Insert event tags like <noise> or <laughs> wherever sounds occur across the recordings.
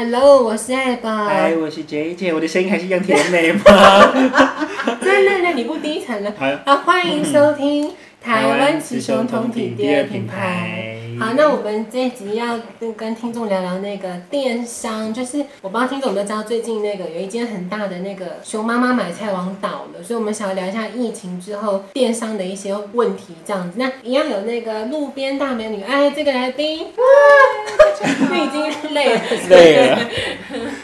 Hello，我是爱宝。嗨，我是 J J，我的声音还是一样甜美吗？<laughs> 那那那你不低沉了。好，欢迎收听台湾雌雄同体第二品牌。好，那我们这一集要跟跟听众聊聊那个电商，就是我不知道听众有没有知道，最近那个有一间很大的那个熊妈妈买菜网倒了，所以我们想要聊一下疫情之后电商的一些问题，这样子。那一样有那个路边大美女，哎，这个来宾，哇，你已经累了，<laughs> 累了。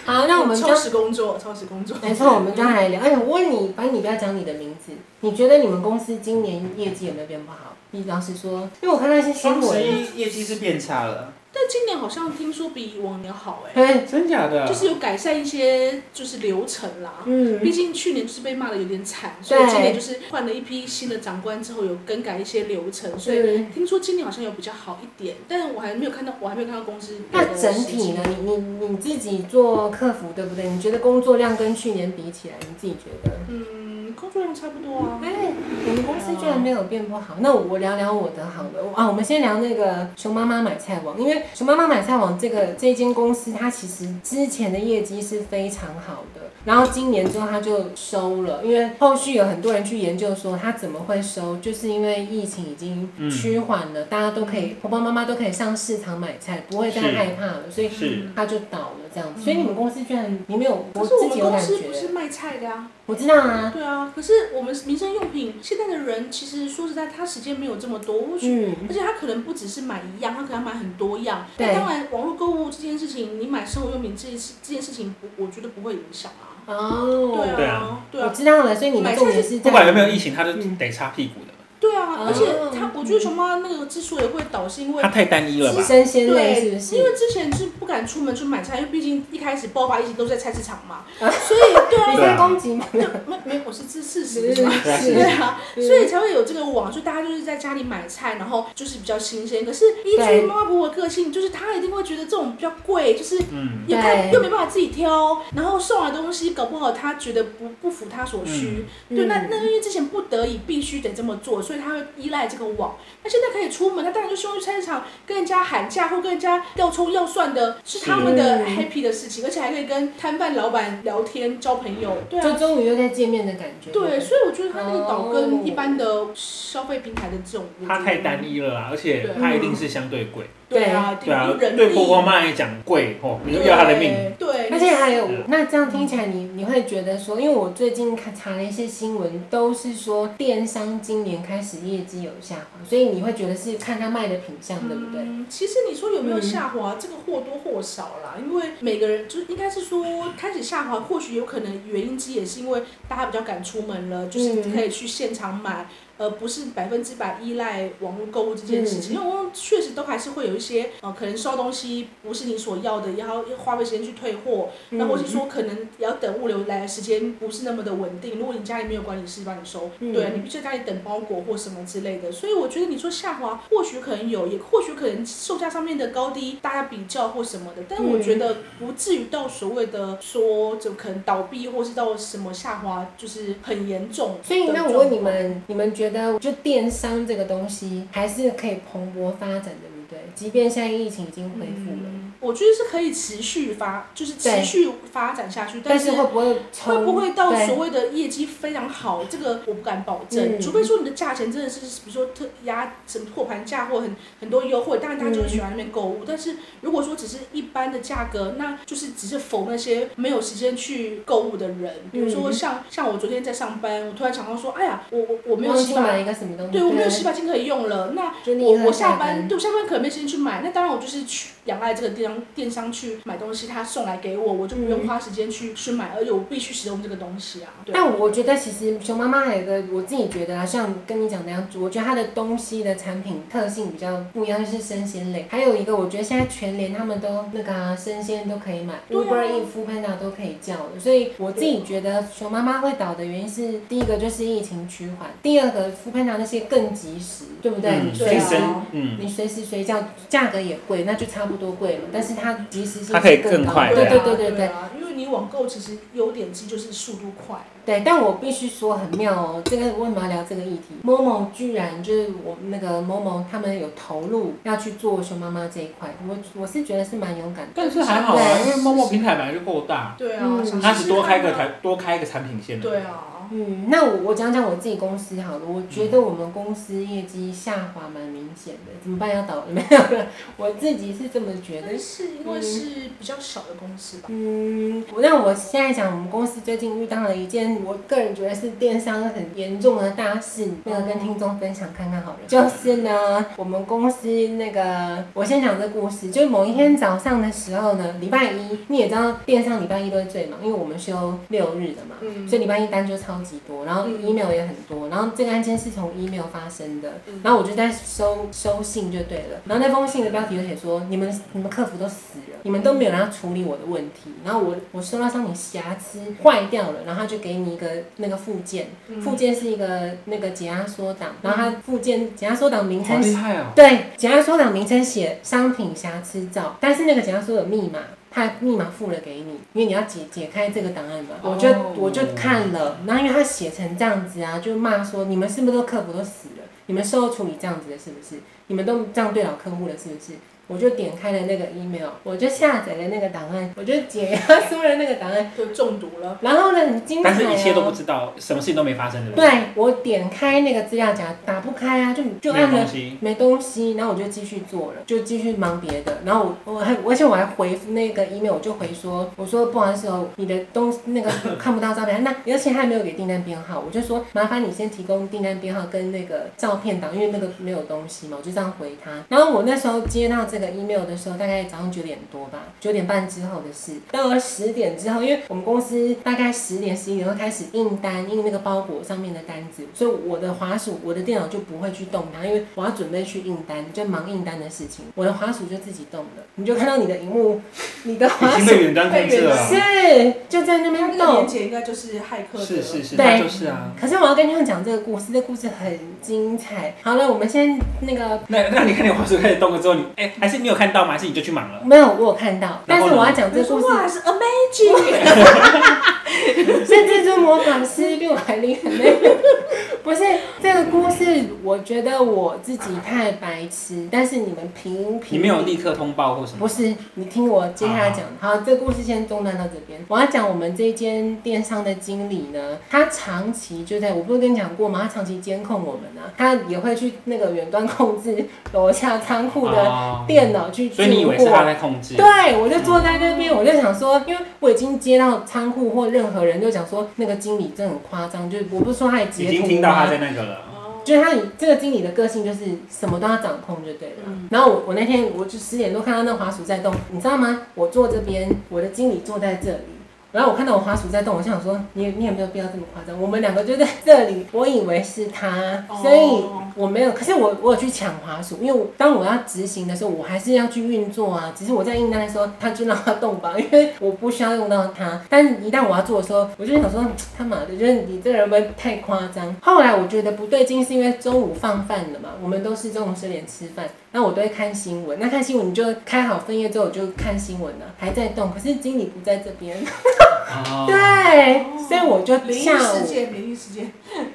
好，那我们超时工作，超时工作。没错，我们就来聊。哎，我问你，反正你不要讲你的名字，你觉得你们公司今年业绩有没有变不好？你老实说，因为我看到一些新闻，业绩是变差了。但今年好像听说比往年好哎、欸，真假的？就是有改善一些就是流程啦。嗯，毕竟去年就是被骂的有点惨，所以今年就是换了一批新的长官之后，有更改一些流程，所以听说今年好像有比较好一点。但我还没有看到，我还没有看到公司。那整体呢？你你你自己做客服对不对？你觉得工作量跟去年比起来，你自己觉得？嗯。工作量差不多啊。哎，我们公司居然没有变不好。那我聊聊我的好了啊。我们先聊那个熊妈妈买菜网，因为熊妈妈买菜网这个这间公司，它其实之前的业绩是非常好的。然后今年之后它就收了，因为后续有很多人去研究说它怎么会收，就是因为疫情已经趋缓了，大家都可以婆婆妈妈都可以上市场买菜，不会再害怕了，所以它就倒了这样子。所以你们公司居然你没有，我自己有感觉。可是我们公司不是卖菜的啊。我知道啊。对啊，可是我们民生用品现在的人其实说实在，他时间没有这么多，嗯，而且他可能不只是买一样，他可能买很多样。对。当然，网络购物这件事情，你买生活用品这件事这件事情，不我觉得不会影响啊。哦，对啊，对啊，我知道了，所以你们重点是不管有没有疫情，他都得擦屁股的。对啊，而且他，我觉得熊猫那个之所以会倒，是因为它太单一了吧？生鲜类是不是？因为之前是不敢出门去买菜，因为毕竟一开始爆发疫情都在菜市场嘛，<laughs> 所以对啊，你在攻击吗？<laughs> 没没，我是自事实嘛，对啊，所以才会有这个网，所以大家就是在家里买菜，然后就是比较新鲜。可是依据妈妈婆婆个性，就是她一定会觉得这种比较贵，就是也看又没办法自己挑，然后送来的东西搞不好她觉得不不符她所需，对，那那因为之前不得已必须得这么做，所以她会依赖。这个网，那现在可以出门，他当然就希望去菜市场跟人家喊价或跟人家要葱要蒜的，是他们的 happy 的事情，而且还可以跟摊贩老板聊天交朋友，对啊，就终于又在见面的感觉。对，所以我觉得他那个岛跟一般的消费平台的这种，它太单一了啦，而且它一定是相对贵。对啊，对啊，对婆婆妈来讲贵哦，你要他的命。对，而且还有，那这样听起来，你你会觉得说，因为我最近看查了一些新闻，都是说电商今年开始业绩有下滑，所以你会觉得是看他卖的品相，对不对？其实你说有没有下滑，这个或多或少啦，因为每个人就是应该是说开始下滑，或许有可能原因之一也是因为大家比较敢出门了，就是可以去现场买。而不是百分之百依赖网络购物这件事情，因为我确实都还是会有一些呃，可能收东西不是你所要的，要要花费时间去退货，那或是说可能要等物流来的时间不是那么的稳定。如果你家里没有管理师帮你收，对，你必须在家里等包裹或什么之类的。所以我觉得你说下滑，或许可能有，也或许可能售价上面的高低大家比较或什么的，但我觉得不至于到所谓的说就可能倒闭或是到什么下滑，就是很严重。所以那我问你们，你们觉觉得，就电商这个东西还是可以蓬勃发展的。对，即便现在疫情已经恢复了，嗯，我觉得是可以持续发，就是持续发展下去。但是会不会会不会到所谓的业绩非常好？这个我不敢保证。除非说你的价钱真的是，比如说特压什么破盘价或很很多优惠，当然大家就会喜欢那边购物。但是如果说只是一般的价格，那就是只是否那些没有时间去购物的人。比如说像像我昨天在上班，我突然想到说，哎呀，我我我没有洗发，对，我没有洗发精可以用了。那我我下班，对，下班可能。没时间去买，那当然我就是去仰赖这个电商电商去买东西，他送来给我，我就不用花时间去去买，而且我必须使用这个东西啊。但我觉得其实熊妈妈还有一个我自己觉得啊，像跟你讲那样子，我觉得它的东西的产品特性比较不一样，就是生鲜类。还有一个，我觉得现在全联他们都那个、啊、生鲜都可以买，Uber Eats、Foodpanda 都可以叫的。所以我自己觉得熊妈妈会倒的原因是，第一个就是疫情趋缓，第二个 Foodpanda 那些更及时，对不对？嗯、你随时，嗯，你随时随叫。价格也贵，那就差不多贵了。但是它其实是它可以更快，对对对对对，因为你网购其实优点之就是速度快。对，但我必须说很妙哦，这个为什么要聊这个议题？Momo 居然就是我那个 Momo 他们有投入要去做熊妈妈这一块，我我是觉得是蛮勇敢的。但是还好啊，因为 Momo 平台本来就够大。对啊，嗯他只多开个台，多开一个产品线。对啊。嗯，那我我讲讲我自己公司好了，我觉得我们公司业绩下滑蛮明显的，怎么办？要倒了没有？我自己是这么觉得，是因为是比较小的公司吧。嗯，那我现在讲我们公司最近遇到了一件，我个人觉得是电商很严重的大事，那个跟听众分享看看好了。就是呢，我们公司那个，我先讲这故事，就是某一天早上的时候呢，礼拜一，你也知道电商礼拜一都会最忙，因为我们休六日的嘛，嗯，所以礼拜一单就超。超级多，然后 email 也很多，然后这个案件是从 email 发生的，然后我就在收收信就对了，然后那封信的标题就写说，你们你们客服都死了，你们都没有人要处理我的问题，然后我我收到商品瑕疵坏掉了，然后他就给你一个那个附件，附件是一个那个解压缩档，然后它附件解压缩档名称，对，解压缩档名称写商品瑕疵照，但是那个解压缩有密码。他密码付了给你，因为你要解解开这个档案嘛。我就我就看了，然后因为他写成这样子啊，就骂说，你们是不是都客服都死了？你们售后处理这样子的，是不是？你们都这样对老客户了，是不是？我就点开了那个 email，我就下载了那个档案，我就解压缩了那个档案，<laughs> 就中毒了。然后呢，很精彩、哦、但是一切都不知道，什么事情都没发生，对不对？对，我点开那个资料夹，打不开啊，就就按了没东西，没东西，然后我就继续做了，就继续忙别的。然后我我还而且我还回复那个 email，我就回说，我说不好意思哦，你的东西那个 <laughs> 看不到照片，那而且还没有给订单编号，我就说麻烦你先提供订单编号跟那个照片档，因为那个没有东西嘛，我就这样回他。然后我那时候接到这个 email 的时候。大概早上九点多吧，九点半之后的事。到了十点之后，因为我们公司大概十点十一点会开始印单，印那个包裹上面的单子，所以我的滑鼠，我的电脑就不会去动它，因为我要准备去印单，就忙印单的事情，我的滑鼠就自己动了。你就看到你的荧幕，你的滑鼠被远端控制了，是就在那边动。连结应该就是骇客，是是是，对，就是啊。可是我要跟你们讲这个故事，这个故事很精彩。好了，我们先那个，那那你看你滑鼠开始动了之后，你哎、欸，还是你有看到吗？还是你就去忙了？没有，我有看到，但是我要讲这个故事。哇，是 amazing！<laughs> 甚至这魔法师比我还厉害。没有，不是这个故事，我觉得我自己太白痴。但是你们评评，你没有立刻通报或什么？不是，你听我接下来讲。好，这个故事先中断到这边。我要讲我们这间电商的经理呢，他长期就在，我不是跟你讲过吗？他长期监控我们呢、啊，他也会去那个远端控制楼下仓库的电脑去、哦。所以你以为是他在控制？对，我就坐在那边，我就想说，因为我已经接到仓库或任何人就讲说，那个经理真的很夸张，就是我不是说他也截图吗？已经听到他在那个了，就是他这个经理的个性就是什么都要掌控就对了。嗯、然后我我那天我就十点多看到那滑鼠在动，你知道吗？我坐这边，我的经理坐在这里。然后我看到我滑鼠在动，我就想说你你也没有必要这么夸张？我们两个就在这里，我以为是他，所以我没有。可是我我有去抢滑鼠，因为当我要执行的时候，我还是要去运作啊。只是我在应单的时候，他就让他动吧，因为我不需要用到他。但一旦我要做的时候，我就想说他妈的，就是你这个人不会太夸张？后来我觉得不对劲，是因为中午放饭了嘛，我们都是中午十点吃饭，那我都会看新闻。那看新闻你就开好分页之后，我就看新闻了，还在动，可是经理不在这边。Oh. <laughs> 对，所以我就下午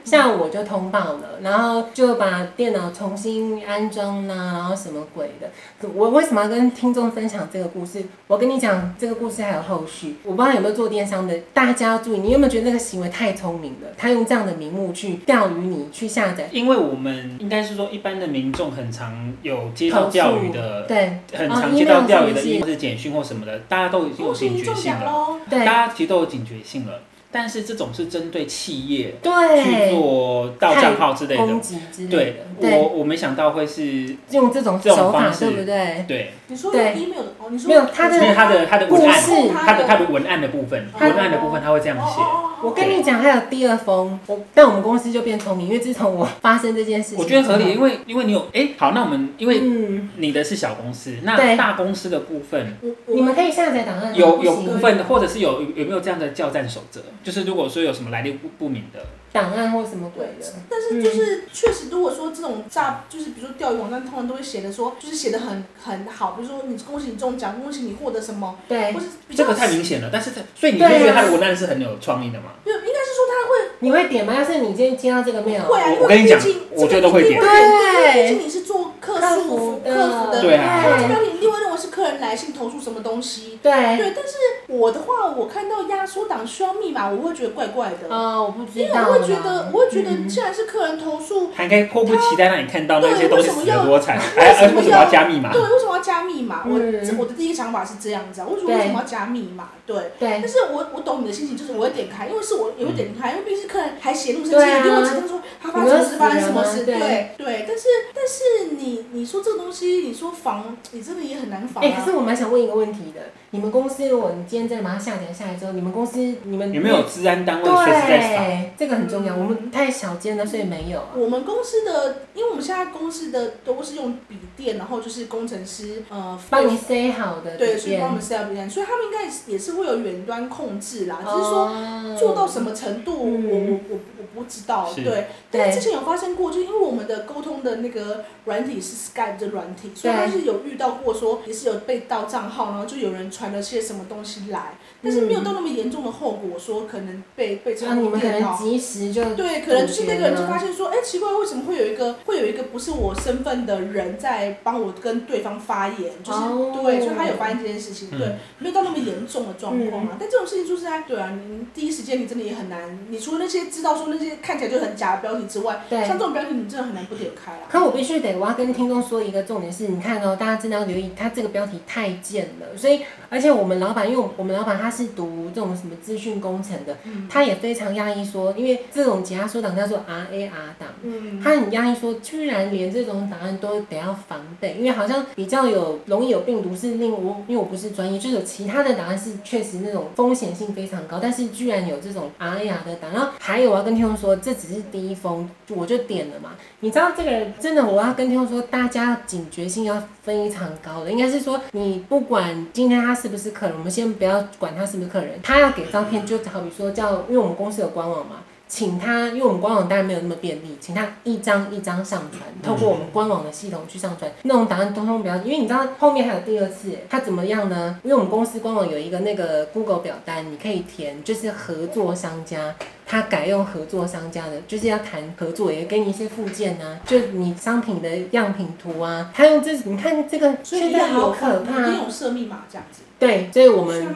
下午我就通报了，然后就把电脑重新安装啦，然后什么鬼的。我为什么要跟听众分享这个故事？我跟你讲，这个故事还有后续。我不知道有没有做电商的，大家要注意，你有没有觉得那个行为太聪明了？他用这样的名目去钓鱼你，去下载。因为我们应该是说，一般的民众很常有接到钓鱼的，对，很常接到钓鱼的，或是简讯或什么的，大家都已经有警觉性了，对，大家其实都有警觉性了。但是这种是针对企业对去做盗账号之类的。攻击之类的，对，我我没想到会是用这种这种方式，对不对？对，你说的 email 哦，你说没有他的，因为他的他的文案，他的他的的文案的部分，文案的部分他会这样写。我跟你讲，还有第二封，我但我们公司就变聪明，因为自从我发生这件事情，我觉得合理，因为因为你有哎，好，那我们因为你的是小公司，那大公司的部分，你们可以下载档案，有有部分或者是有有没有这样的叫战守则？就是如果说有什么来历不不明的。档案或什么鬼的。但是就是确实，如果说这种诈，就是比如说钓鱼网站，通常都会写的说，就是写的很很好，比如说你恭喜你中奖，恭喜你获得什么，对，或是这个太明显了。但是所以你会觉得他的文案是很有创意的吗？就，应该是说他会，你会点吗？要是你今天接到这个 mail，会啊，我跟你讲，我觉得会点，对，毕竟你是做客诉服客服的，对啊，这标题一定会认为是客人来信投诉什么东西，对，对，但是我的话，我看到压缩档需要密码，我会觉得怪怪的。啊，我不知道。因为我会觉得，我会觉得，既然是客人投诉，还应该迫不及待让你看到那些东西死得多惨，还为什么要加密码？对，为什么要加密码？我我的第一个想法是这样子啊，为什么为什么要加密码？对，对。但是我我懂你的心情，就是我会点开，因为是我也会点开，因为毕竟是客人还写录声机，一定会知道说他发生什么事，发生什么事。对对，但是但是你你说这个东西，你说防，你真的也很难防。哎，可是我蛮想问一个问题的，你们公司如果你今天真的把它下载下来之后，你们公司你们有没有治安单位随时在扫？对，这个很重要。我们太小间了，所以没有。我们公司的，因为我们现在公司的都是用笔电，然后就是工程师呃帮你塞好的，对，所以帮我们塞好笔电，所以他们应该也是会有远端控制啦，只是说做到什么程度，我我我知道。对，但之前有发生过，就是因为我们的沟通的那个软体是 Skype 的软体，所以他是有遇到过说也是有被盗账号，然后就有人传了些什么东西来，但是没有到那么严重的后果，说可能被被这样你们可能及时就对，可能就是那个人就发现说，哎，奇怪，为什么会有一个会有一个不是我身份的人在帮我跟对方发言，就是对，所以他有发现这件事情，对，没有到那么严重的状况啊。但这种事情就是在对啊，你第一时间你真的也很难，你除了那些知道说那些看起来就很假的标题之外，对，像这种标题你真的很难不点开啊。可我必须得，我要跟听众说一个重点是，你看哦，大家真的要留意，它这个标题太贱了，所以而且我们老板，因为我们老板他是读这种什么资讯工程的，他也非常压抑说，因为这种解压缩档叫做 RAR 档，嗯，他很压抑说，居然连这种档案都得要防备，因为好像比较有容易有病毒是令我，因为我不是专业，就是有其他的档案是确实那种风险性非常高，但是居然有这种 RAR 的档，然后还有我要跟听众说，这只是第一封，我就点了嘛，你知道这个真的，我要跟听众说，大家警觉性要非常高的，应该是说你不管今天他是不是客人，我们先不要管他是不是客人，他要给照片，就好比说叫，因为我们公司有官网嘛。请他，因为我们官网当然没有那么便利，请他一张一张上传，透过我们官网的系统去上传，那种档案通通不要，因为你知道后面还有第二次，他怎么样呢？因为我们公司官网有一个那个 Google 表单，你可以填，就是合作商家。他改用合作商家的，就是要谈合作，也给你一些附件啊，就你商品的样品图啊。他用这，你看这个现在好可怕，你有设密码这样子。对，所以我们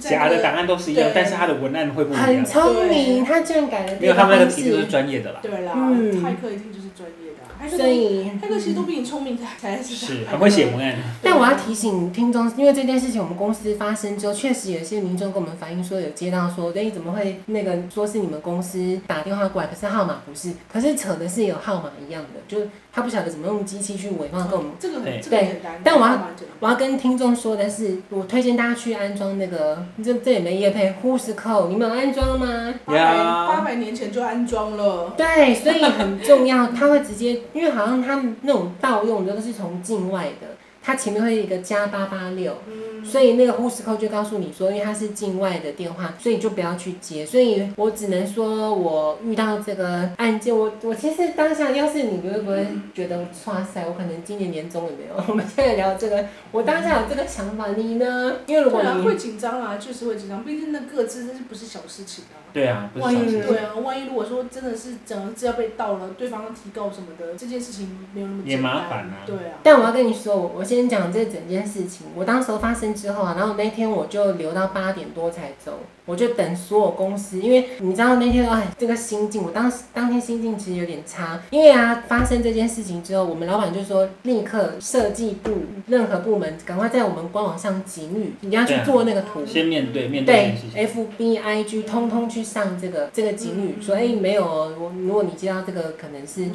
假的档案都是一样，但是他的文案会不一样。很聪明，他居然改了。因为他们那个题都是专业的啦。对啦，泰克一定就是专业。所以，骇客其实都比你聪明才才是。是，很会写文案。但我要提醒听众，因为这件事情我们公司发生之后，确实有些民众跟我们反映说，有接到说，哎，怎么会那个说是你们公司打电话过来，可是号码不是，可是扯的是有号码一样的，就他不晓得怎么用机器去伪装跟我们。这个很对，但我要我要跟听众说的是，我推荐大家去安装那个，这这也没业配，Whoscall，你们有安装吗？八百八百年前就安装了。对，所以很重要，他会直接。因为好像他们那种盗用的都是从境外的，它前面会有一个加八八六，所以那个 Whoscall 就告诉你说，因为它是境外的电话，所以就不要去接。所以我只能说，我遇到这个案件，我我其实当下，要是你会不会觉得哇塞，我可能今年年终也没有？我们现在聊这个，我当下有这个想法，你呢？因为如果你会紧张啊，确实会紧张，毕竟那个资真是不是小事情啊。对啊，万一对啊，万一如果说真的是整个资料被盗了，对方提告什么的，这件事情没有那么简单。也麻烦啊。对啊。但我要跟你说，我我先讲这整件事情。我当时发生之后啊，然后那天我就留到八点多才走，我就等所有公司，因为你知道那天哎，这个心境，我当时当天心境其实有点差，因为啊发生这件事情之后，我们老板就说立刻设计部任何部门赶快在我们官网上警语，你要去做那个图，先面对面对。对，F B I G 通通去。上这个这个警语说，哎，没有，我如果你接到这个，可能是，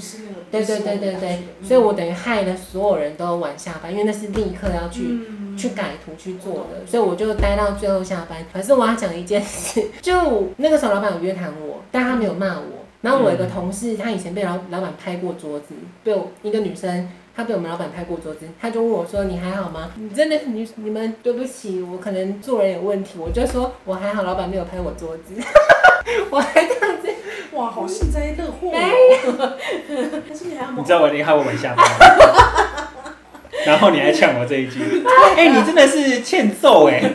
对对对对对，所以我等于害了所有人都晚下班，因为那是立刻要去去改图去做的，所以我就待到最后下班。反正我要讲一件事，<laughs> 就那个时候老板有约谈我，但他没有骂我。然后我有个同事，他以前被老老板拍过桌子，被我一个女生。他被我们老板拍过桌子，他就问我说：“你还好吗？”你真的，你你们对不起，我可能做人有问题。我就说我还好，老板没有拍我桌子，<laughs> 我还这样子哇，好幸灾乐祸。<laughs> 但是你还要你知道我厉害，我们下班。然后你还呛我这一句，哎、欸，你真的是欠揍哎！<laughs>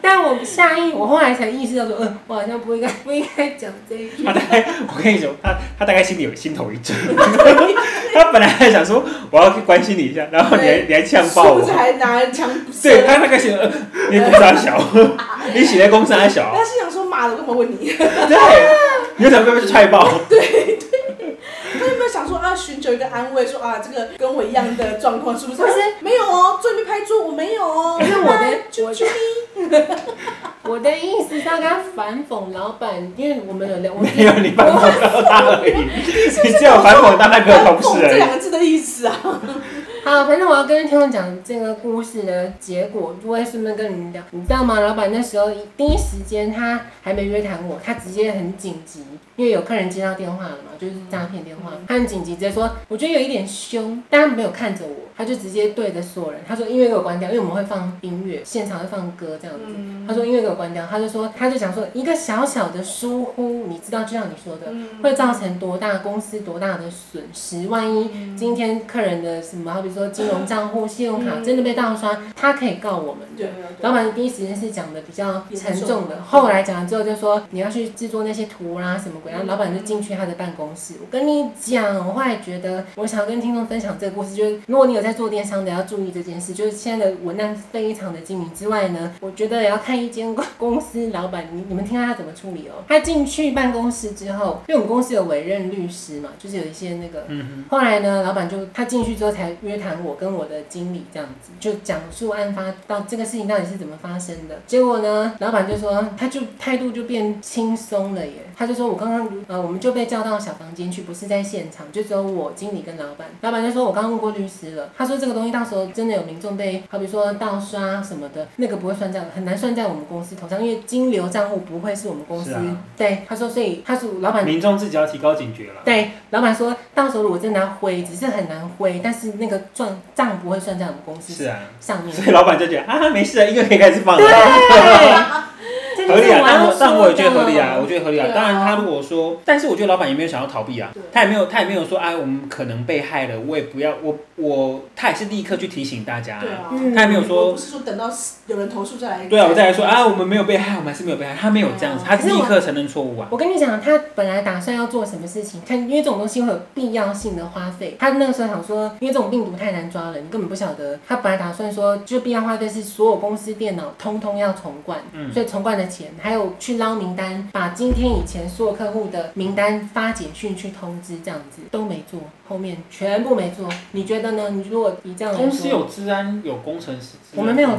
但我下意，我后来才意识到说，嗯，我好像不应该不应该讲这一句。他大概，我跟你说，他他大概心里有心头一震。<laughs> 他本来还想说，我要去关心你一下，然后你还你还呛爆我，还拿枪。对，他大概心里，呃，你公司小，你写在公司还小。<laughs> 他是想说，妈的，干嘛问你？对，你为什么被被踹爆？对寻求一个安慰，说啊，这个跟我一样的状况是不是？不是，没有哦，这没拍桌我没有哦。<laughs> 因为我的，我的，<laughs> 我的意思是要跟他反讽老板，因为我们有两，我没有你反讽到他而已，<laughs> 你只有反讽到那个同事而已。这两个字的意思啊。好，反正我要跟听众讲这个故事的结果，就会顺便跟你们讲，你知道吗？老板那时候第一时间他还没约谈我，他直接很紧急，因为有客人接到电话了嘛，就是诈骗电话，他很紧急直接说，我觉得有一点凶，但他没有看着我，他就直接对着所有人，他说音乐给我关掉，因为我们会放音乐，现场会放歌这样子，他说音乐给我关掉，他就说他就想说一个小小的疏忽，你知道就像你说的，会造成多大公司多大的损失，万一今天客人的什么，好比说。说金融账户、信用卡真的被盗刷，他可以告我们对。老板第一时间是讲的比较沉重的，后来讲完之后就说你要去制作那些图啦什么鬼，然后老板就进去他的办公室。我跟你讲，我后来觉得我想要跟听众分享这个故事，就是如果你有在做电商的，要注意这件事。就是现在的文案非常的精明之外呢，我觉得也要看一间公司老板，你你们听他怎么处理哦。他进去办公室之后，因为我们公司有委任律师嘛，就是有一些那个，嗯后来呢，老板就他进去之后才约谈。我跟我的经理这样子就讲述案发到这个事情到底是怎么发生的，结果呢，老板就说他就态度就变轻松了耶，他就说我刚刚呃我们就被叫到小房间去，不是在现场，就只有我经理跟老板。老板就说我刚刚问过律师了，他说这个东西到时候真的有民众被好比说盗刷什么的，那个不会算账，很难算在我们公司头上，因为金流账户不会是我们公司。啊、对，他说所以他说老板民众自己要提高警觉了。对，老板说到时候如果真的要汇，只是很难汇，但是那个赚。账不会算在我们公司是啊上面，所以老板就觉得啊没事啊，应该可以开始放了。对，<laughs> 合理啊，但我但我也觉得合理啊，我觉得合理啊。当然他如果说，但是我觉得老板也没有想要逃避啊，他也没有他也没有说啊，我们可能被害了，我也不要我我他也是立刻去提醒大家，对他也没有说不是说等到有人投诉再来，对啊，我再来说啊，我们没有被害，我们还是没有被害，他没有这样子，他立刻承认错误啊。我跟你讲，他本来打算要做什么事情，他因为这种东西会有必要性的花费，他那个时候想说，因为这种病毒太难抓了，你根本不晓得。他本来打算说，就必要花费是所有公司电脑通通要重灌，嗯，所以重灌的钱还有去捞名单，把今天以前所有客户的名单发简讯去通知，这样子都没做，后面全部没做。你觉得呢？你如果以这样公司有治安有工程师，我们没有，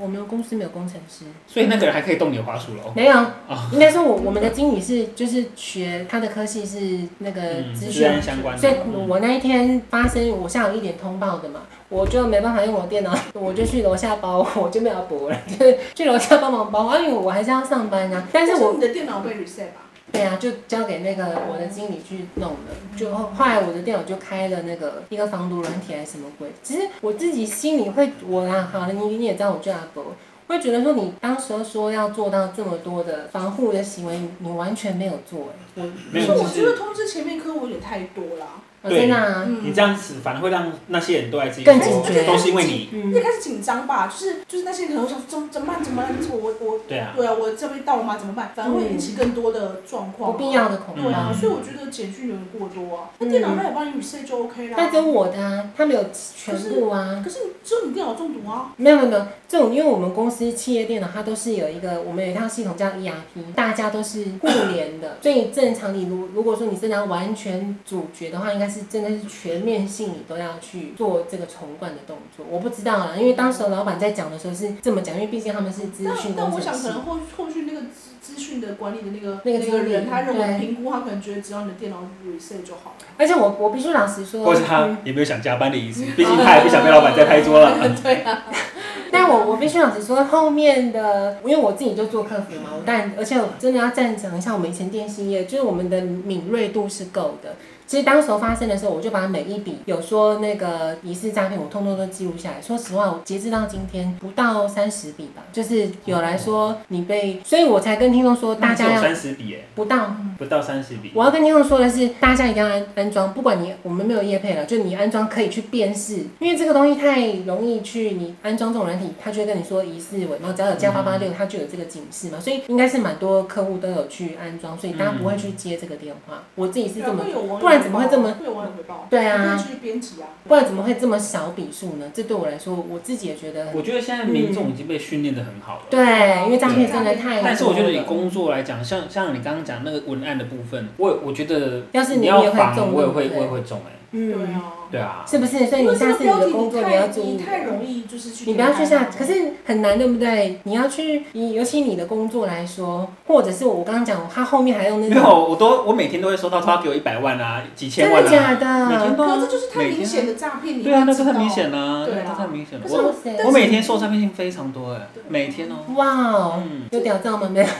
我们公司没有工程师，所以那个人还可以动你的滑鼠喽？没有，应该说我我们的经理是就是学他的科系是那个资讯相关的，所以我那一天发生我下午一点通报的嘛。我就没办法用我电脑，我就去楼下包，我就没有拨了，就是去楼下帮忙包，因为我还是要上班啊。但是我是你的电脑被 reset 吧？对啊，就交给那个我的经理去弄了。就后来我的电脑就开了那个一个防毒软体还是什么鬼。其实我自己心里会，我啊，好了，你你也知道我叫阿伯，会觉得说你当时说要做到这么多的防护的行为，你完全没有做哎。我没有，我觉得通知前面客户有点太多了。对，你这样子反而会让那些人都来自己更警觉，都是因为你一开始紧张吧，就是就是那些人可能想怎怎么办怎么办？我我对啊对啊，我这边到了吗？怎么办？反而会引起更多的状况，不必要的恐慌。对啊，所以我觉得简讯有点过多啊。那电脑他有帮你 reset 就 OK 啦。但跟我的啊，他没有全部啊。可是只有你电脑中毒啊？没有没有没有，这种因为我们公司企业电脑它都是有一个，我们有一套系统叫 ERP，大家都是互联的，所以正常你如如果说你真的要完全主角的话，应该是真的是全。面性你都要去做这个重灌的动作，我不知道啦，因为当时老板在讲的时候是这么讲，因为毕竟他们是资讯公司。但我想可能后后续那个资资讯的管理的那个那个人，他认为评估，他可能觉得只要你的电脑 reset 就好了。而且我我必须老实说，或是他也没有想加班的意思，毕竟他也不想被老板再拍桌了。<laughs> 对啊。但我我必须老实说，后面的因为我自己就做客服嘛，但而且我真的要赞赏一下我们以前电信业，就是我们的敏锐度是够的。其实当时候发生的时候，我就把每一笔有说那个疑似诈骗，我通通都记录下来。说实话，我截至到今天不到三十笔吧，就是有来说你被，所以我才跟听众说，大家要三十笔哎，不到不到三十笔。我要跟听众说的是，大家一定要安安装，不管你我们没有业配了，就你安装可以去辨识，因为这个东西太容易去，你安装这种软体，他就会跟你说疑似伪冒，只要有加八八六，它就有这个警示嘛，所以应该是蛮多客户都有去安装，所以大家不会去接这个电话。我自己是这么，不然怎么会这么？对啊，去编辑啊不然怎么会这么少笔数呢？这对我来说，我自己也觉得。我觉得现在民众已经被训练的很好了。对，因为诈骗真的太。但是我觉得以工作来讲，像像你刚刚讲那个文案的部分，我我觉得要是你要防，我也会我也会中哎。嗯，对啊，对啊，是不是？所以你下次你的工作你要注意，你太容易就是去，你不要去下，可是很难，对不对？你要去，你尤其你的工作来说，或者是我刚刚讲，他后面还用那种，没有，我都我每天都会收到他给我一百万啊，几千万啊，真的假的？每天都，这就是太明显的诈骗，对啊，那个太明显了，对啊，太明显了。我我每天受诈骗性非常多哎，每天哦，哇哦，有屌照吗？没有。<laughs>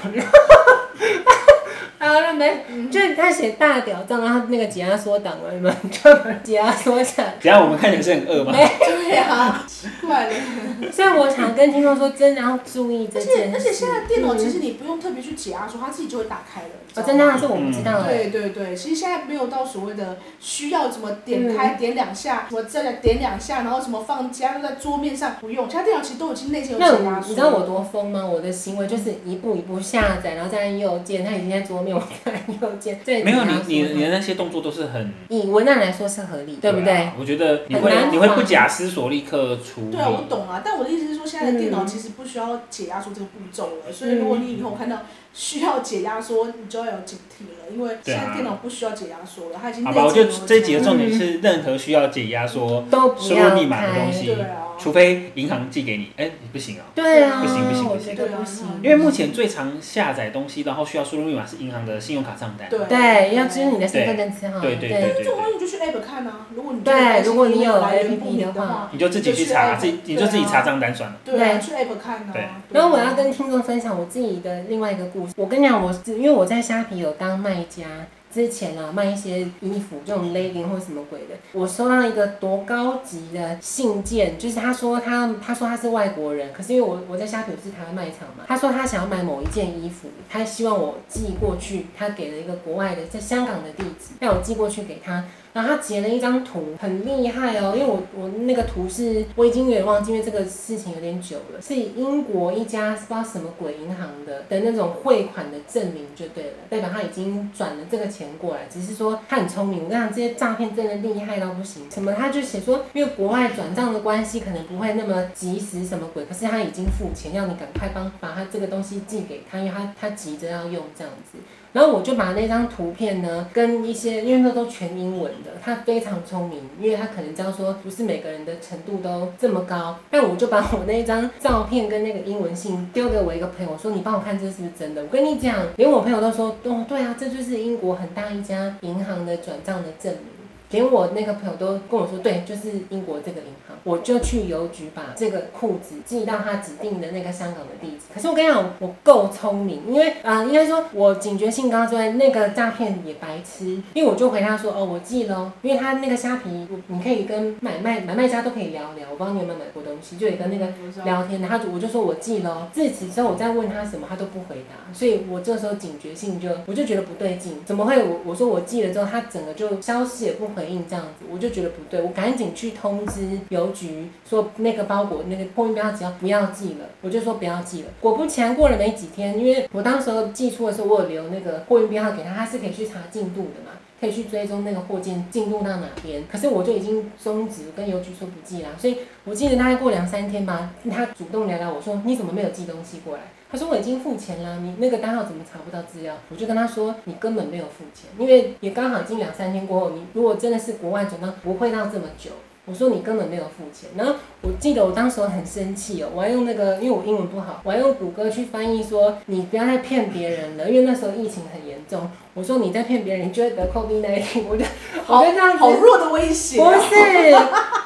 好了没？就是他写大屌账，然后那个解压缩档了，你们就解压缩起来。<laughs> 等下我们看起来是很饿吗？对啊，奇怪了。<laughs> 所以我想跟听众说，真的要注意这件事。而且而且现在电脑其实你不用特别去解压缩，它自己就会打开了。哦，真的是我不知道。对对对，其实现在没有到所谓的需要怎么点开点两下，什么再来点两下，然后什么放加在桌面上不用，其他电脑其实都已经内建有解压缩。你知道我多疯吗？我的行为就是一步一步下载，然后再按右键，它已经在桌面。右键，对，没有你你你的那些动作都是很以文案来说是合理，对不对？我觉得你会你会不假思索立刻出。对啊，我懂啊，但我的意思是说，现在的电脑其实不需要解压出这个步骤了，所以如果你以后看到。需要解压缩，你就要有警惕了，因为现在电脑不需要解压缩了，它已经。好吧，我觉得这一集的重点是，任何需要解压缩、输入密码的东西，除非银行寄给你，哎，不行啊。对啊。不行不行不行，不行。因为目前最常下载东西，然后需要输入密码是银行的信用卡账单。对，要知你的身份证字号。对对对对。这种东西你就去 App 看啊，如果你对，如果你有 APP 的话，你就自己去查，自己你就自己查账单算了。对，去 App 看啊。对。然后我要跟听众分享我自己的另外一个故事，我跟你讲我。因为我在虾皮有当卖家，之前啊卖一些衣服，这种 legging 或什么鬼的，我收到一个多高级的信件，就是他说他他说他是外国人，可是因为我我在虾皮是台湾卖场嘛，他说他想要买某一件衣服，他希望我寄过去，他给了一个国外的在香港的地址，让我寄过去给他。然后他截了一张图，很厉害哦，因为我我那个图是我已经有点忘记，因为这个事情有点久了，是英国一家不知道什么鬼银行的的那种汇款的证明就对了，代表他已经转了这个钱过来，只是说他很聪明，我跟你讲这些诈骗真的厉害到不行，什么他就写说因为国外转账的关系可能不会那么及时什么鬼，可是他已经付钱，要你赶快帮把他这个东西寄给他，因为他他急着要用这样子。然后我就把那张图片呢，跟一些，因为那都全英文的，他非常聪明，因为他可能知道说不是每个人的程度都这么高，但我就把我那张照片跟那个英文信丢给我一个朋友，说你帮我看这是不是真的？我跟你讲，连我朋友都说，哦，对啊，这就是英国很大一家银行的转账的证明。连我那个朋友都跟我说，对，就是英国这个银行，我就去邮局把这个裤子寄到他指定的那个香港的地址。可是我跟你讲，我够聪明，因为啊、呃，应该说我警觉性高之外，那个诈骗也白痴，因为我就回他说，哦，我寄了，因为他那个虾皮，你可以跟买卖买卖家都可以聊聊，我不知道你有没有买过东西，就有跟那个聊天的，他就我就说我寄了，自此之后我再问他什么，他都不回答，所以我这时候警觉性就我就觉得不对劲，怎么会我我说我寄了之后，他整个就消失也不回。应这样子，我就觉得不对，我赶紧去通知邮局说那个包裹那个货运标只要不要寄了，我就说不要寄了。果不其然，过了没几天，因为我当时候寄出的时候，我有留那个货运编号给他，他是可以去查进度的嘛，可以去追踪那个货件进度到哪边。可是我就已经终止跟邮局说不寄了，所以我记得大概过两三天吧，他主动聊聊我说你怎么没有寄东西过来？他说我已经付钱了，你那个单号怎么查不到资料？我就跟他说你根本没有付钱，因为也刚好已经两三天过后，你如果真的是国外转账，不会到这么久。我说你根本没有付钱。然后我记得我当时很生气哦，我还用那个，因为我英文不好，我还用谷歌去翻译说你不要再骗别人了，因为那时候疫情很严重。我说你在骗别人，你就会得 COVID-19。我就好我就这样子好弱的威胁、不啊。是，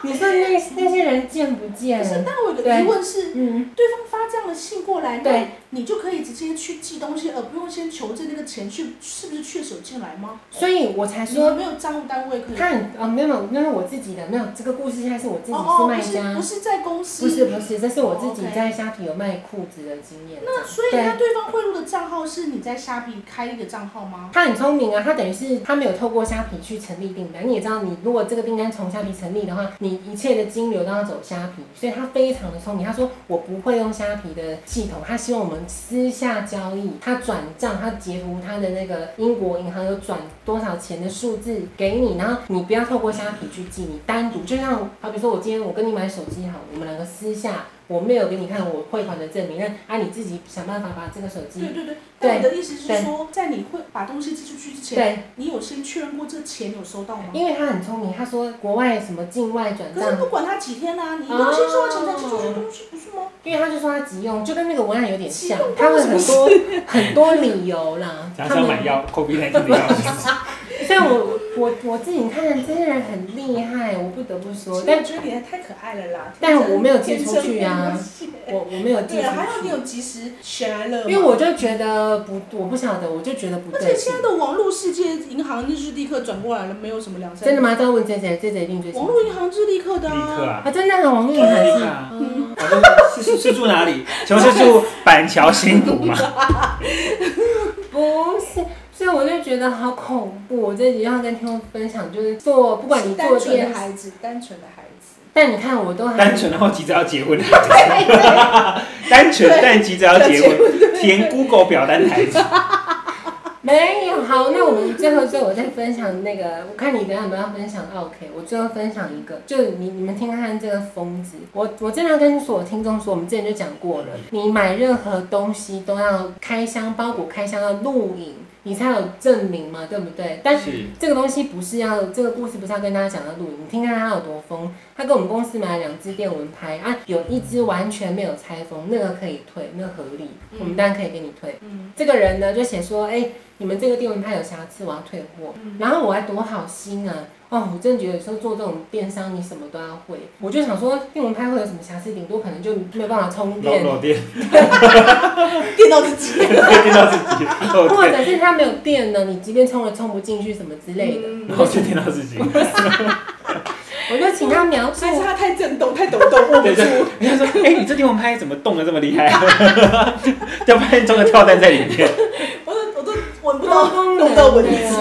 你说那那些人贱不贱？可是，但我有个疑问是，嗯，对方发这样的信过来，对那你就可以直接去寄东西，而不用先求证那个钱去是不是确实有进来吗？所以我才说没有账务单位可以。看啊，没有没有，那是我自己的，没有这个故事现在是我自己是哦卖家，哦不，是不是在公司，不是不是，这是我自己在虾皮有卖裤子的经验。那所以那对方汇入的账号是你在虾皮开一个账号吗？他很聪明啊，他等于是他没有透过虾皮去成立订单。你也知道，你如果这个订单从虾皮成立的话，你一切的金流都要走虾皮，所以他非常的聪明。他说我不会用虾皮的系统，他希望我们私下交易，他转账，他截图他的那个英国银行有转多少钱的数字给你，然后你不要透过虾皮去记，你单独就像好比说我今天我跟你买手机好，我们两个私下。我没有给你看我汇款的证明，那啊你自己想办法把这个手机。对对对。但我的意思是说，在你会把东西寄出去之前，对，你有先确认过这钱有收到吗？因为他很聪明，他说国外什么境外转账。可是不管他几天啊，你一定要先收到钱才寄出去东西，不是吗？因为他就说他急用，就跟那个文案有点像，<laughs> 他会很多很多理由啦。他们买药，COVID-19 的药。<laughs> 所以我我我自己看这些人很厉害，我不得不说。但我觉得你还太可爱了啦。但我没有寄出去啊，我我没有寄出去。对啊，还好你有及时选了。因为我就觉得不，我不晓得，我就觉得不对。而且现在的网络世界，银行就是立刻转过来了，没有什么两三。真的吗？再问 J J，J J 一定最。网络银行是立刻的啊。立刻啊。啊，真的啊，网络银行是啊。嗯。是是是住哪里？请问是住板桥新竹吗？<laughs> 不是。所以我就觉得好恐怖，我这集要跟听众分享，就是做不管你做单纯的孩子，单纯的孩子。但你看，我都还单纯，然后急着要结婚的孩子。单纯但急着要结婚，填 Google 表单的孩子。没有好，那我们最后最后我再分享那个，我看你等下有没有要分享？OK，我最后分享一个，就你你们听看看这个疯子，我我经常跟所有听众说，我们之前就讲过了，你买任何东西都要开箱，包裹开箱要录影。你才有证明嘛，对不对？但是这个东西不是要，这个故事不是要跟大家讲的录音。你听看他有多疯，他跟我们公司买了两支电蚊拍啊，有一支完全没有拆封，那个可以退，那个合理，我们当然可以给你退。嗯、这个人呢就写说，哎、欸，你们这个电蚊拍有瑕疵，我要退货。嗯、然后我还多好心啊。哦，我真的觉得有时候做这种电商，你什么都要会。我就想说，电蚊拍会有什么瑕疵？顶多可能就没有办法充电。漏电。<laughs> <laughs> <laughs> 电到自己。电到自己。或者是它没有电呢？你即便充了充不进去什么之类的。然后就电到自己。我就请他描述。但是他太震动，太抖动，握不住。人家说，哎、欸，你这地方拍怎么动的这么厉害？<laughs> 就发现装个跳蛋在里面。我都我都闻不到动到蚊子。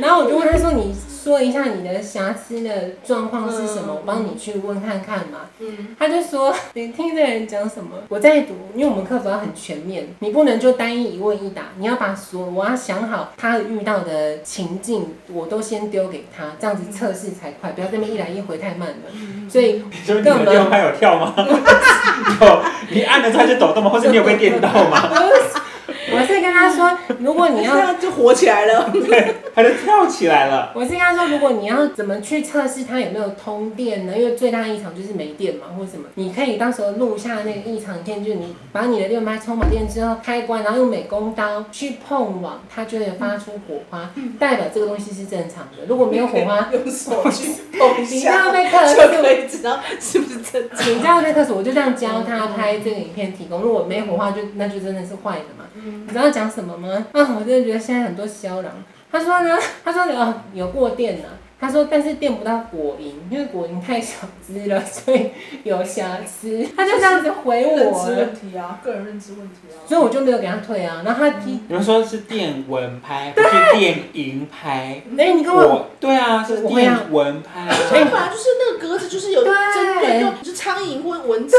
然后我就问他说：“你说一下你的瑕疵的状况是什么？嗯、我帮你去问看看嘛。嗯”他就说：“你听这人讲什么？我在读，因为我们客服要很全面，你不能就单一一问一答，你要把所我要想好他遇到的情境，我都先丢给他，这样子测试才快，不要这边一来一回太慢了。嗯、所以，你说你的电蚊拍有跳吗？<laughs> 有，<laughs> 你按了它就抖动吗？或者你有被电到吗？” <laughs> 我是跟他说，如果你要 <laughs> 这样就火起来了，<laughs> 对，他就跳起来了。我是跟他说，如果你要怎么去测试它有没有通电呢？因为最大异常就是没电嘛，或什么，你可以到时候录下那个异常片，就是你把你的电麦充满电之后开关，然后用美工刀去碰网，它就会发出火花，代表这个东西是正常的。如果没有火花，<laughs> 用手去碰一下，你被克数就可以知道是不是正常。你这样被克数，我就这样教他拍这个影片提供。如果没火花就，就那就真的是坏的嘛。你知道讲什么吗？啊，我真的觉得现在很多肖郎。他说呢，他说哦，有过电了。他说但是电不到果蝇，因为果蝇太小只了，所以有瑕疵。他就这样子回我。认知问题啊，个人认知问题啊。所以我就没有给他退啊。然后他提，你们说是电蚊拍，不是电蝇拍。哎，你跟我。对啊，是电蚊拍。哎，本来就是那个格子，就是有针对用，是苍蝇或蚊子，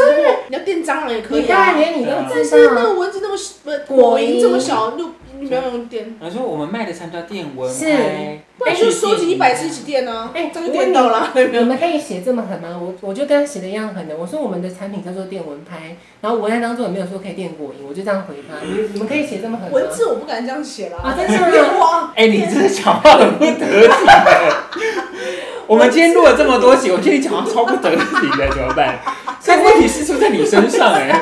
你要电蟑螂也可以啊。连你都但是那个蚊子那么不果蝇这么小，就你不要用电。他说我们卖的才叫电蚊拍。是。不然就收集一百支一起电呢？哎，这就电到了。你们可以写这么狠吗？我我就跟他写的一样狠的。我说我们的产品叫做电蚊拍，然后文案当中也没有说可以电果蝇，我就这样回他。你你们可以写这么狠吗？文字我不敢这样写了。啊，真的吗？<laughs> 哎，你这讲话很不得体。<laughs> 我们今天录了这么多集，我觉得你讲话超不得体的，怎么办？这问题是出在你身上哎。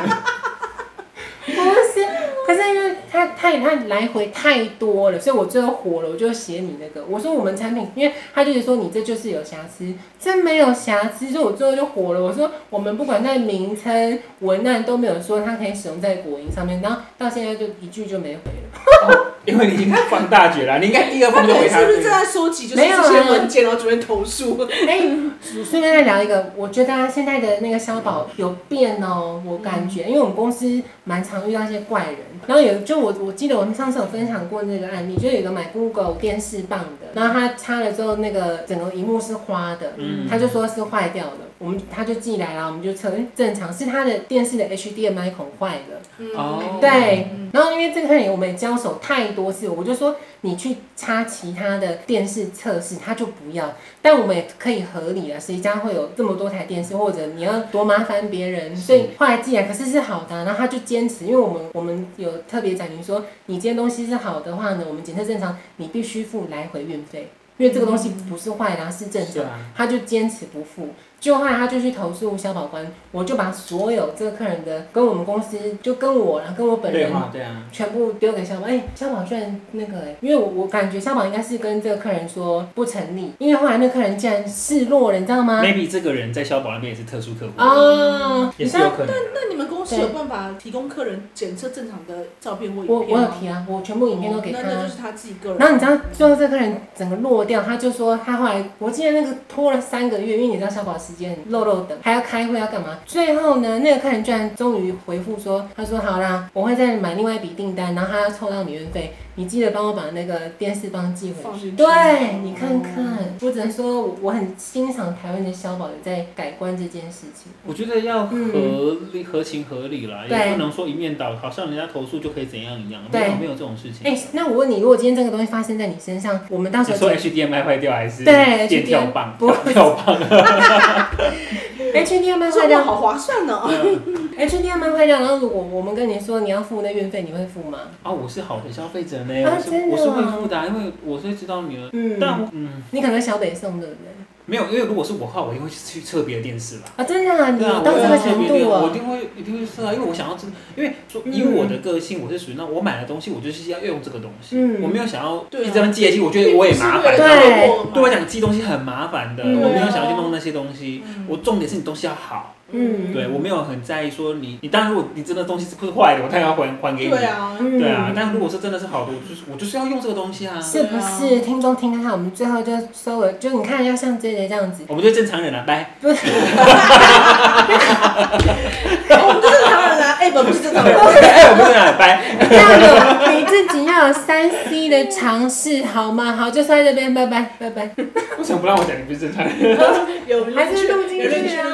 但是，因为他。他他来回太多了，所以我最后火了，我就写你那个，我说我们产品，因为他就是说你这就是有瑕疵，真没有瑕疵，所以我最后就火了，我说我们不管在名称文案都没有说它可以使用在果蝇上面，然后到现在就一句就没回了。哦因为你已经放大绝了，你应该第二封就回他。是不是正在收集就是这些文件，然后准备投诉？哎、欸，顺便再聊一个，我觉得现在的那个消保有变哦、喔，我感觉，因为我们公司蛮常遇到一些怪人，然后有就我我记得我们上次有分享过那个案例，就有一个买 Google 电视棒的，然后他插了之后，那个整个荧幕是花的，嗯，他就说是坏掉的，我们他就寄来了，我们就测，正常是他的电视的 HDMI 孔坏了，哦、嗯，对，然后因为这个客人我们也交手太多次，我就说。你去插其他的电视测试，他就不要。但我们也可以合理啊，谁家会有这么多台电视，或者你要多麻烦别人？所以后来寄来，可是是好的啊，然后他就坚持，因为我们 <laughs> 我们有特别讲明说，你这些东西是好的话呢，我们检测正常，你必须付来回运费，因为这个东西不是坏的，是正常，他就坚持不付。就后来他就去投诉消保官，我就把所有这个客人的跟我们公司就跟我，然后跟我本人，对啊，全部丢给消保。哎，消保居然那个哎，因为我我感觉消保应该是跟这个客人说不成立，因为后来那客人竟然示弱了，你知道吗？Maybe 这个人在消保那边也是特殊客户啊，也是有可能。那那你们公司有办法提供客人检测正常的照片或影片吗？我我有提啊，我全部影片都给他。那那就是他自己个人。然后你知道最后这个客人整个落掉，他就说他后来我记得那个拖了三个月，因为你知道消保时间漏漏等。还要开会要干嘛？最后呢，那个客人居然终于回复说：“他说好啦，我会再买另外一笔订单，然后他要凑到免运费。”你记得帮我把那个电视帮寄回去。对，你看看，嗯、我只能说我很欣赏台湾的消保有在改观这件事情。我觉得要合理、嗯、合情合理啦，也不能说一面倒，好像人家投诉就可以怎样一样。对没有没有这种事情。哎、欸，那我问你，如果今天这个东西发生在你身上，我们到时候说 HDMI 坏掉还是对电跳棒？不跳棒。<laughs> HDMI 坏掉好划算呢、喔。HDMI 坏掉，然后如果我们跟你说你要付那运费，你会付吗？啊，我是好的消费者。呢、我是我是会付的、啊，因为我是知道你的。嗯，但嗯，你可能小北送对不对？没有，因为如果是我的话，我一定会去测别的电视啦。啊，真的啊，你到这个程度啊？我一定会一定会测啊，因为我想要真，因为说以我的个性，我是属于那我买的东西，我就是要用这个东西。嗯，我没有想要一直寄东西，我觉得我也麻烦。对，对我讲寄东西很麻烦的，我没有想要去弄那些东西。我重点是你东西要好。嗯，对，我没有很在意说你，你当然如果你真的东西是不是坏的，我当然要还还给你。对啊，对啊，但如果是真的是好的，我就是我就是要用这个东西啊。是不是？听众听看看，我们最后就收了，就你看要像这些这样子。我们就正常人了，拜。<laughs> 不是。我们就正常人啊，<laughs> 哎，不是正常人，<laughs> 哎，我们正常人，拜。要有你自己要有三 C 的尝试，好吗？好，就在这边，拜拜，拜拜。为什么不让我讲？你不是正常人。有，还是录进去啊？